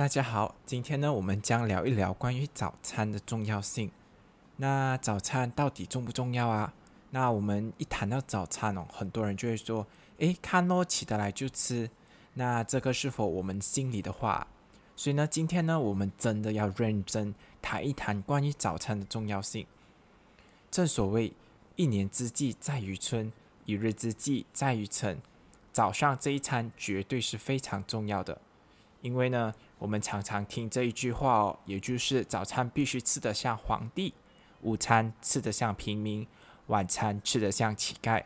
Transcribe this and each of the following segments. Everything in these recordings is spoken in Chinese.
大家好，今天呢，我们将聊一聊关于早餐的重要性。那早餐到底重不重要啊？那我们一谈到早餐哦，很多人就会说：“诶，看咯，起得来就吃。”那这个是否我们心里的话？所以呢，今天呢，我们真的要认真谈一谈关于早餐的重要性。正所谓“一年之计在于春，一日之计在于晨”，早上这一餐绝对是非常重要的。因为呢，我们常常听这一句话哦，也就是早餐必须吃得像皇帝，午餐吃得像平民，晚餐吃得像乞丐，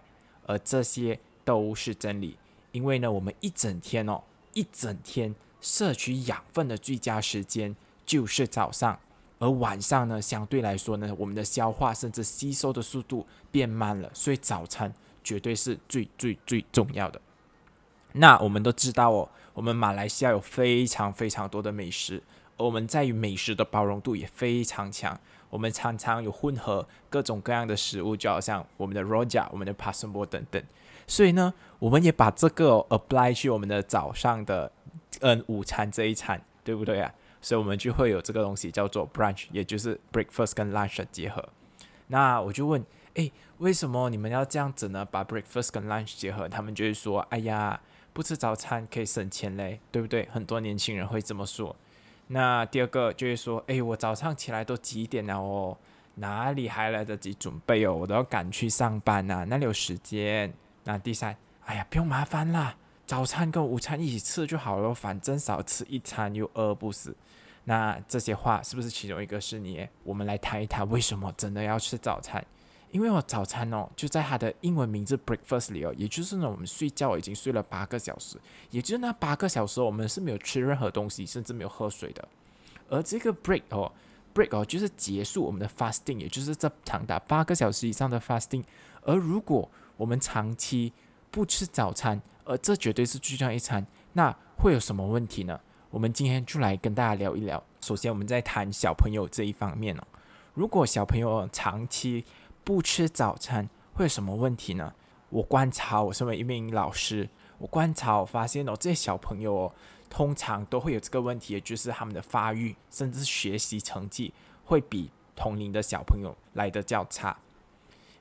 而这些都是真理。因为呢，我们一整天哦，一整天摄取养分的最佳时间就是早上，而晚上呢，相对来说呢，我们的消化甚至吸收的速度变慢了，所以早餐绝对是最最最重要的。那我们都知道哦。我们马来西亚有非常非常多的美食，而我们在于美食的包容度也非常强。我们常常有混合各种各样的食物，就好像我们的 Roja、我们的 p a s s m o 等等。所以呢，我们也把这个 apply 去我们的早上的嗯午餐这一餐，对不对啊？所以我们就会有这个东西叫做 brunch，也就是 breakfast 跟 lunch 的结合。那我就问，诶，为什么你们要这样子呢？把 breakfast 跟 lunch 结合？他们就会说，哎呀。不吃早餐可以省钱嘞，对不对？很多年轻人会这么说。那第二个就是说，哎，我早上起来都几点了哦？哪里还来得及准备哦？我都要赶去上班呐，哪里有时间？那第三，哎呀，不用麻烦啦，早餐跟午餐一起吃就好了，反正少吃一餐又饿不死。那这些话是不是其中一个是你？我们来谈一谈为什么真的要吃早餐。因为我早餐哦，就在他的英文名字 breakfast 里哦，也就是呢，我们睡觉已经睡了八个小时，也就是那八个小时我们是没有吃任何东西，甚至没有喝水的。而这个 break 哦，break 哦，就是结束我们的 fasting，也就是这长达八个小时以上的 fasting。而如果我们长期不吃早餐，而这绝对是最重要一餐，那会有什么问题呢？我们今天就来跟大家聊一聊。首先，我们在谈小朋友这一方面哦，如果小朋友长期不吃早餐会有什么问题呢？我观察，我身为一名老师，我观察我发现哦，这些小朋友哦，通常都会有这个问题，也就是他们的发育甚至学习成绩会比同龄的小朋友来的较差。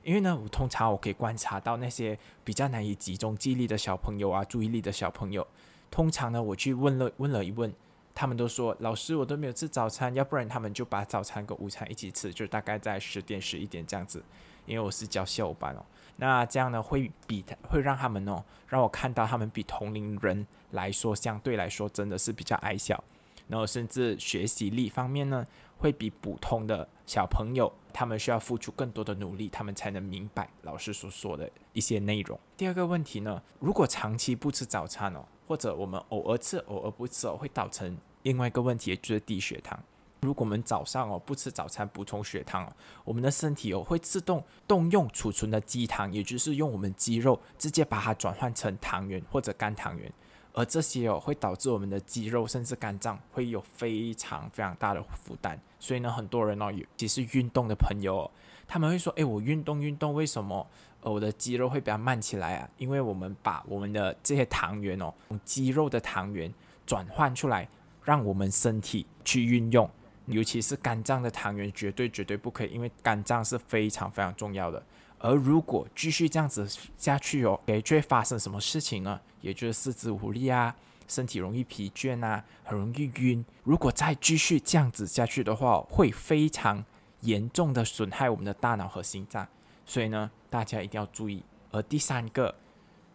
因为呢，我通常我可以观察到那些比较难以集中记忆力的小朋友啊，注意力的小朋友，通常呢，我去问了问了一问。他们都说老师，我都没有吃早餐，要不然他们就把早餐跟午餐一起吃，就大概在十点十一点这样子。因为我是教下午班哦，那这样呢会比会让他们哦，让我看到他们比同龄人来说相对来说真的是比较矮小，然后甚至学习力方面呢会比普通的小朋友他们需要付出更多的努力，他们才能明白老师所说的一些内容。第二个问题呢，如果长期不吃早餐哦。或者我们偶尔吃，偶尔不吃哦，会造成另外一个问题，就是低血糖。如果我们早上哦不吃早餐补充血糖，我们的身体哦会自动动用储存的肌糖，也就是用我们肌肉直接把它转换成糖原或者肝糖原，而这些哦会导致我们的肌肉甚至肝脏会有非常非常大的负担。所以呢，很多人哦，尤其是运动的朋友，他们会说：“诶，我运动运动，为什么？”我的肌肉会比较慢起来啊，因为我们把我们的这些糖原哦，肌肉的糖原转换出来，让我们身体去运用，尤其是肝脏的糖原绝对绝对不可以，因为肝脏是非常非常重要的。而如果继续这样子下去哦，诶，就会发生什么事情呢？也就是四肢无力啊，身体容易疲倦啊，很容易晕。如果再继续这样子下去的话，会非常严重的损害我们的大脑和心脏。所以呢，大家一定要注意。而第三个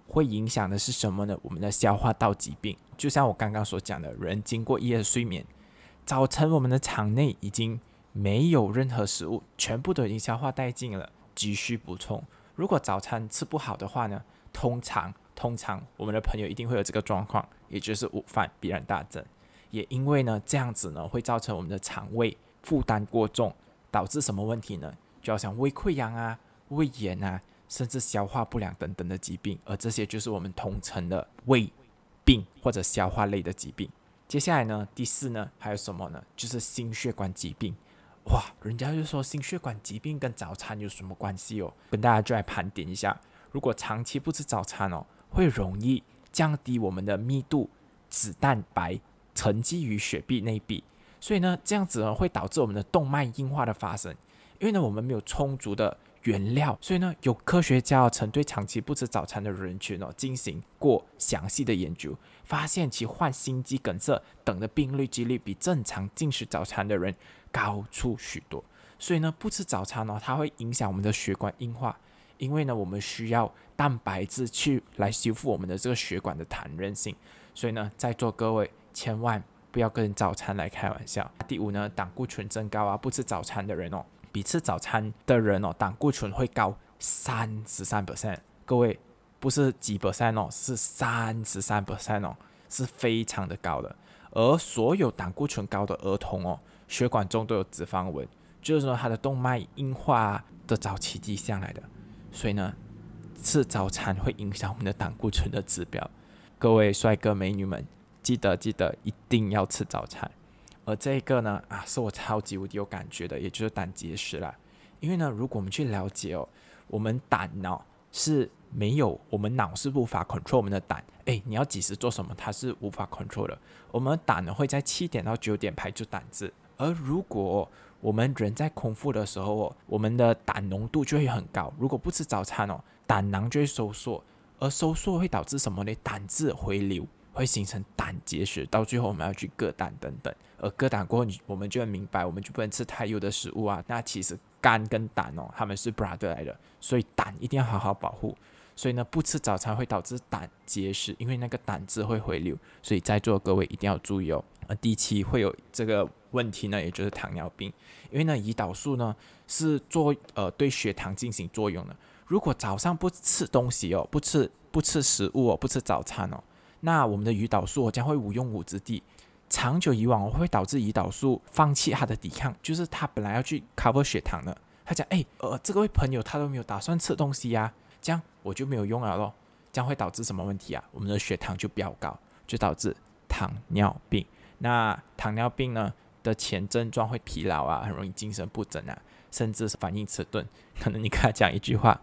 会影响的是什么呢？我们的消化道疾病。就像我刚刚所讲的，人经过一夜的睡眠，早晨我们的肠内已经没有任何食物，全部都已经消化殆尽了，急需补充。如果早餐吃不好的话呢，通常通常我们的朋友一定会有这个状况，也就是午饭必然大增。也因为呢，这样子呢，会造成我们的肠胃负担过重，导致什么问题呢？就好像胃溃疡啊。胃炎啊，甚至消化不良等等的疾病，而这些就是我们统称的胃病或者消化类的疾病。接下来呢，第四呢，还有什么呢？就是心血管疾病。哇，人家就说心血管疾病跟早餐有什么关系哦？跟大家就来盘点一下。如果长期不吃早餐哦，会容易降低我们的密度脂蛋白沉积于雪壁内壁，所以呢，这样子呢会导致我们的动脉硬化的发生。因为呢，我们没有充足的原料，所以呢，有科学家曾对长期不吃早餐的人群哦进行过详细的研究，发现其患心肌梗塞等的病率几率比正常进食早餐的人高出许多。所以呢，不吃早餐呢，它会影响我们的血管硬化，因为呢，我们需要蛋白质去来修复我们的这个血管的弹韧性。所以呢，在座各位千万不要跟早餐来开玩笑。第五呢，胆固醇增高啊，不吃早餐的人哦。比吃早餐的人哦，胆固醇会高三十三 percent。各位不是几 percent 哦，是三十三 percent 哦，是非常的高的。而所有胆固醇高的儿童哦，血管中都有脂肪纹，就是说他的动脉硬化的早期迹象来的。所以呢，吃早餐会影响我们的胆固醇的指标。各位帅哥美女们，记得记得一定要吃早餐。而这个呢，啊，是我超级无敌有感觉的，也就是胆结石啦。因为呢，如果我们去了解哦，我们胆脑是没有，我们脑是无法 control 我们的胆。诶，你要几时做什么，它是无法 control 的。我们胆呢会在七点到九点排出胆汁，而如果我们人在空腹的时候哦，我们的胆浓度就会很高。如果不吃早餐哦，胆囊就会收缩，而收缩会导致什么呢？胆汁回流。会形成胆结石，到最后我们要去割胆等等。而割胆过后，你我们就会明白，我们就不能吃太油的食物啊。那其实肝跟胆哦，他们是 brother 来的，所以胆一定要好好保护。所以呢，不吃早餐会导致胆结石，因为那个胆汁会回流。所以在座各位一定要注意哦。而第七会有这个问题呢，也就是糖尿病，因为呢，胰岛素呢是做呃对血糖进行作用的。如果早上不吃东西哦，不吃不吃食物哦，不吃早餐哦。那我们的胰岛素将会无用武之地，长久以往会导致胰岛素放弃它的抵抗，就是它本来要去 cover 血糖的，他讲，哎，呃，这位朋友他都没有打算吃东西呀，这样我就没有用了咯，将会导致什么问题啊？我们的血糖就飙高，就导致糖尿病。那糖尿病呢的前症状会疲劳啊，很容易精神不振啊，甚至是反应迟钝，可能你跟他讲一句话。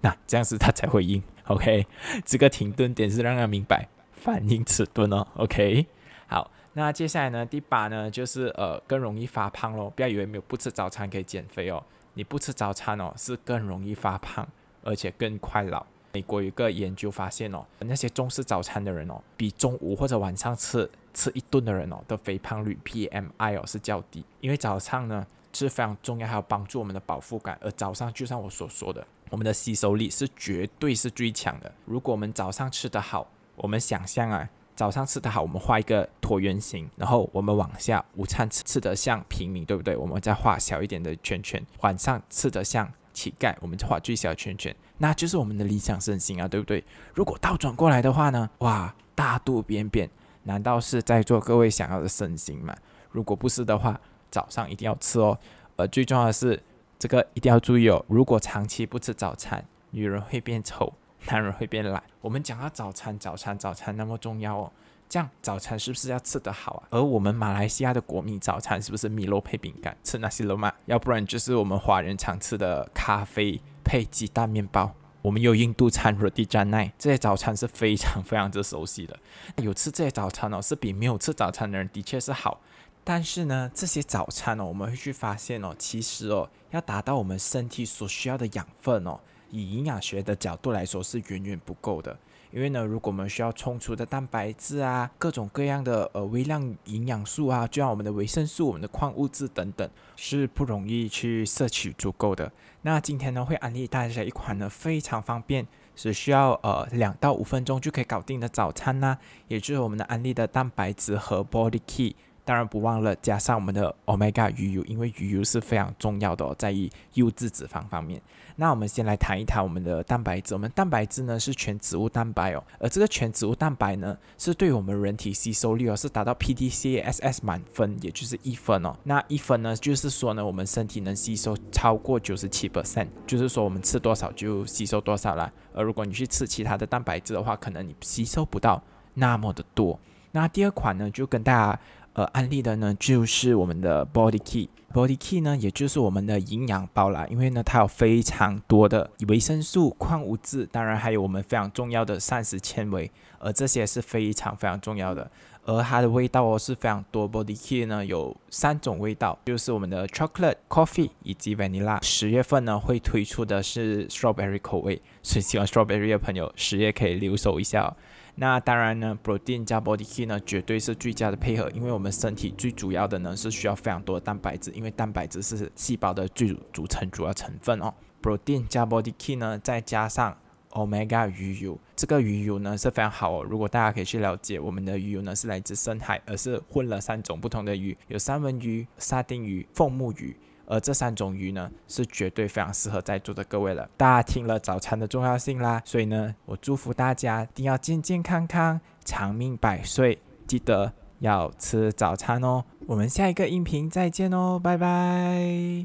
那这样子他才会应 OK？这个停顿点是让他明白反应迟钝哦，OK？好，那接下来呢，第八呢，就是呃更容易发胖咯。不要以为没有不吃早餐可以减肥哦，你不吃早餐哦，是更容易发胖，而且更快老。美国有个研究发现哦，那些重视早餐的人哦，比中午或者晚上吃吃一顿的人哦，的肥胖率 PMI 哦是较低，因为早上呢是非常重要，还有帮助我们的饱腹感。而早上就像我所说的。我们的吸收力是绝对是最强的。如果我们早上吃得好，我们想象啊，早上吃得好，我们画一个椭圆形，然后我们往下，午餐吃吃得像平民，对不对？我们再画小一点的圈圈。晚上吃得像乞丐，我们就画最小圈圈，那就是我们的理想身形啊，对不对？如果倒转过来的话呢？哇，大肚便便，难道是在座各位想要的身形吗？如果不是的话，早上一定要吃哦。而最重要的是。这个一定要注意哦！如果长期不吃早餐，女人会变丑，男人会变懒。我们讲到早餐，早餐，早餐那么重要哦。这样早餐是不是要吃得好啊？而我们马来西亚的国民早餐是不是米肉配饼干，吃那些肉嘛？要不然就是我们华人常吃的咖啡配鸡蛋面包。我们有印度餐 roti canai，这些早餐是非常非常之熟悉的。有吃这些早餐哦，是比没有吃早餐的人的确是好。但是呢，这些早餐哦，我们会去发现哦，其实哦，要达到我们身体所需要的养分哦，以营养学的角度来说是远远不够的。因为呢，如果我们需要充足的蛋白质啊，各种各样的呃微量营养素啊，就像我们的维生素、我们的矿物质等等，是不容易去摄取足够的。那今天呢，会安利大家一款呢非常方便，只需要呃两到五分钟就可以搞定的早餐呢，也就是我们的安利的蛋白质和 Body Key。当然不忘了加上我们的 Omega 鱼油，因为鱼油是非常重要的哦，在于优质脂肪方面。那我们先来谈一谈我们的蛋白质。我们蛋白质呢是全植物蛋白哦，而这个全植物蛋白呢是对我们人体吸收率哦是达到 PDCSS 满分，也就是一分哦。那一分呢就是说呢，我们身体能吸收超过九十七 percent，就是说我们吃多少就吸收多少了。而如果你去吃其他的蛋白质的话，可能你吸收不到那么的多。那第二款呢，就跟大家。呃，案例的呢就是我们的 Body Key，Body Key 呢也就是我们的营养包啦，因为呢它有非常多的维生素、矿物质，当然还有我们非常重要的膳食纤维，而这些是非常非常重要的。而它的味道哦是非常多。Body Key 呢有三种味道，就是我们的 Chocolate、Coffee 以及 Vanilla。十月份呢会推出的是 Strawberry 口味，所以喜欢 Strawberry 的朋友十月可以留守一下。哦那当然呢，Protein 加 Body Key 呢绝对是最佳的配合，因为我们身体最主要的呢是需要非常多的蛋白质，因为蛋白质是细胞的最组成主要成分哦。Protein 加 Body Key 呢，再加上 Omega 鱼油，这个鱼油呢是非常好哦。如果大家可以去了解，我们的鱼油呢是来自深海，而是混了三种不同的鱼，有三文鱼、沙丁鱼、凤目鱼。而这三种鱼呢，是绝对非常适合在座的各位了。大家听了早餐的重要性啦，所以呢，我祝福大家一定要健健康康、长命百岁，记得要吃早餐哦。我们下一个音频再见哦，拜拜。